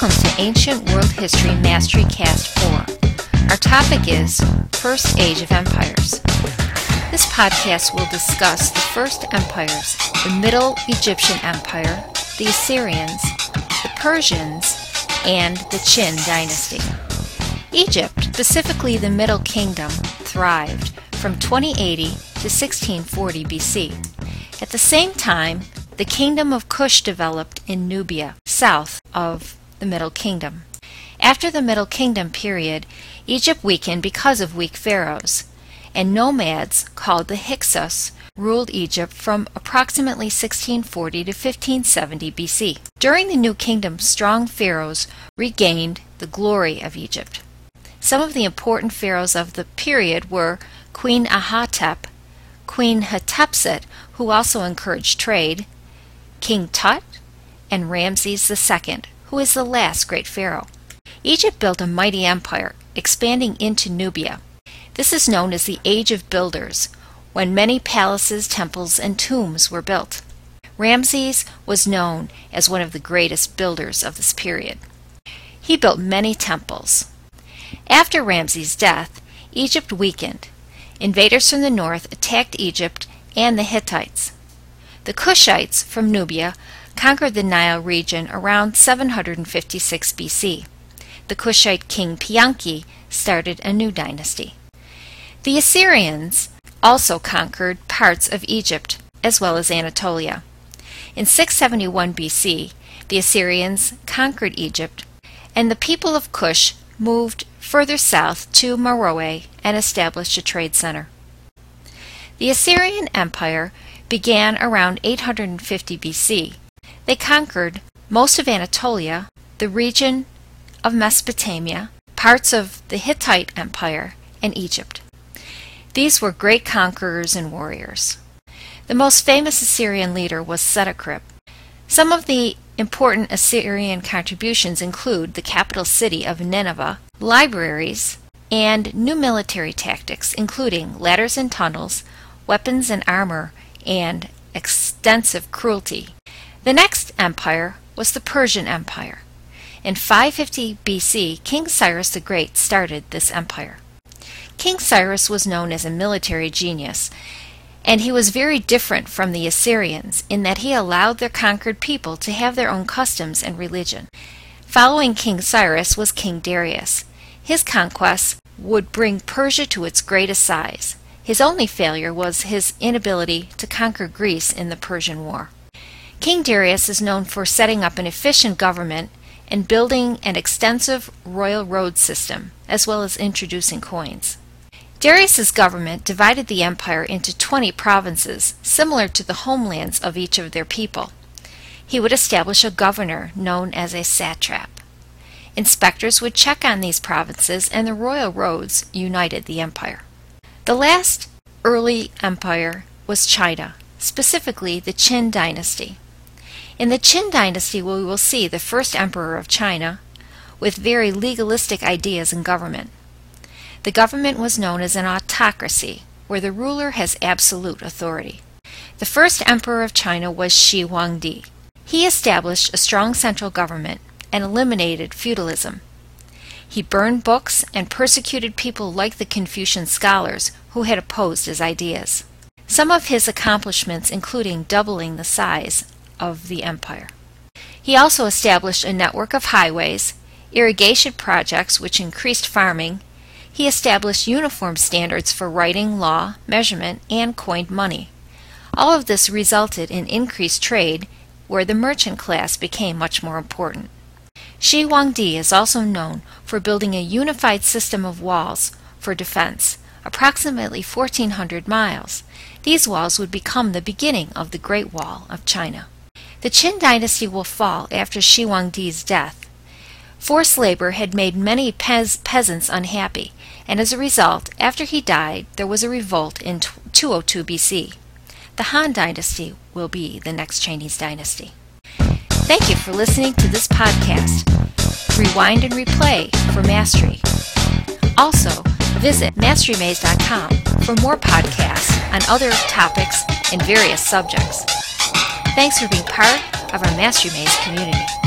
Welcome to Ancient World History Mastery Cast 4. Our topic is First Age of Empires. This podcast will discuss the first empires the Middle Egyptian Empire, the Assyrians, the Persians, and the Qin dynasty. Egypt, specifically the Middle Kingdom, thrived from 2080 to 1640 BC. At the same time, the Kingdom of Kush developed in Nubia, south of the Middle Kingdom. After the Middle Kingdom period, Egypt weakened because of weak pharaohs, and nomads called the Hyksos ruled Egypt from approximately 1640 to 1570 BC. During the New Kingdom, strong pharaohs regained the glory of Egypt. Some of the important pharaohs of the period were Queen Ahotep, Queen Hatshepsut, who also encouraged trade, King Tut, and Ramses II, who is the last great pharaoh. Egypt built a mighty empire, expanding into Nubia. This is known as the Age of Builders, when many palaces, temples, and tombs were built. Ramses was known as one of the greatest builders of this period. He built many temples. After Ramses' death, Egypt weakened. Invaders from the north attacked Egypt and the Hittites. The Kushites from Nubia conquered the Nile region around 756 BC. The Kushite king Pianki started a new dynasty. The Assyrians also conquered parts of Egypt as well as Anatolia. In 671 BC, the Assyrians conquered Egypt, and the people of Kush moved further south to Meroe and established a trade center. The Assyrian Empire began around 850 BC. They conquered most of Anatolia, the region of Mesopotamia, parts of the Hittite Empire, and Egypt. These were great conquerors and warriors. The most famous Assyrian leader was Sennacherib. Some of the important Assyrian contributions include the capital city of Nineveh, libraries, and new military tactics, including ladders and tunnels, weapons and armor, and extensive cruelty. The next empire was the Persian Empire. In 550 BC, King Cyrus the Great started this empire. King Cyrus was known as a military genius, and he was very different from the Assyrians in that he allowed their conquered people to have their own customs and religion. Following King Cyrus was King Darius. His conquests would bring Persia to its greatest size. His only failure was his inability to conquer Greece in the Persian War. King Darius is known for setting up an efficient government and building an extensive royal road system, as well as introducing coins. Darius's government divided the empire into 20 provinces, similar to the homelands of each of their people. He would establish a governor known as a satrap. Inspectors would check on these provinces, and the royal roads united the empire. The last early empire was China, specifically the Qin dynasty. In the Qin dynasty, we will see the first emperor of China with very legalistic ideas in government. The government was known as an autocracy, where the ruler has absolute authority. The first emperor of China was Shi Huangdi. He established a strong central government and eliminated feudalism. He burned books and persecuted people like the Confucian scholars who had opposed his ideas. Some of his accomplishments including doubling the size of the empire. He also established a network of highways, irrigation projects which increased farming, he established uniform standards for writing, law, measurement, and coined money. All of this resulted in increased trade, where the merchant class became much more important. Shi Huangdi is also known for building a unified system of walls for defense, approximately 1,400 miles. These walls would become the beginning of the Great Wall of China. The Qin dynasty will fall after Shi Huangdi's death. Forced labor had made many pez- peasants unhappy, and as a result, after he died, there was a revolt in 202 BC. The Han Dynasty will be the next Chinese dynasty. Thank you for listening to this podcast. Rewind and replay for mastery. Also, visit masterymaze.com for more podcasts on other topics and various subjects. Thanks for being part of our Mastery Maze community.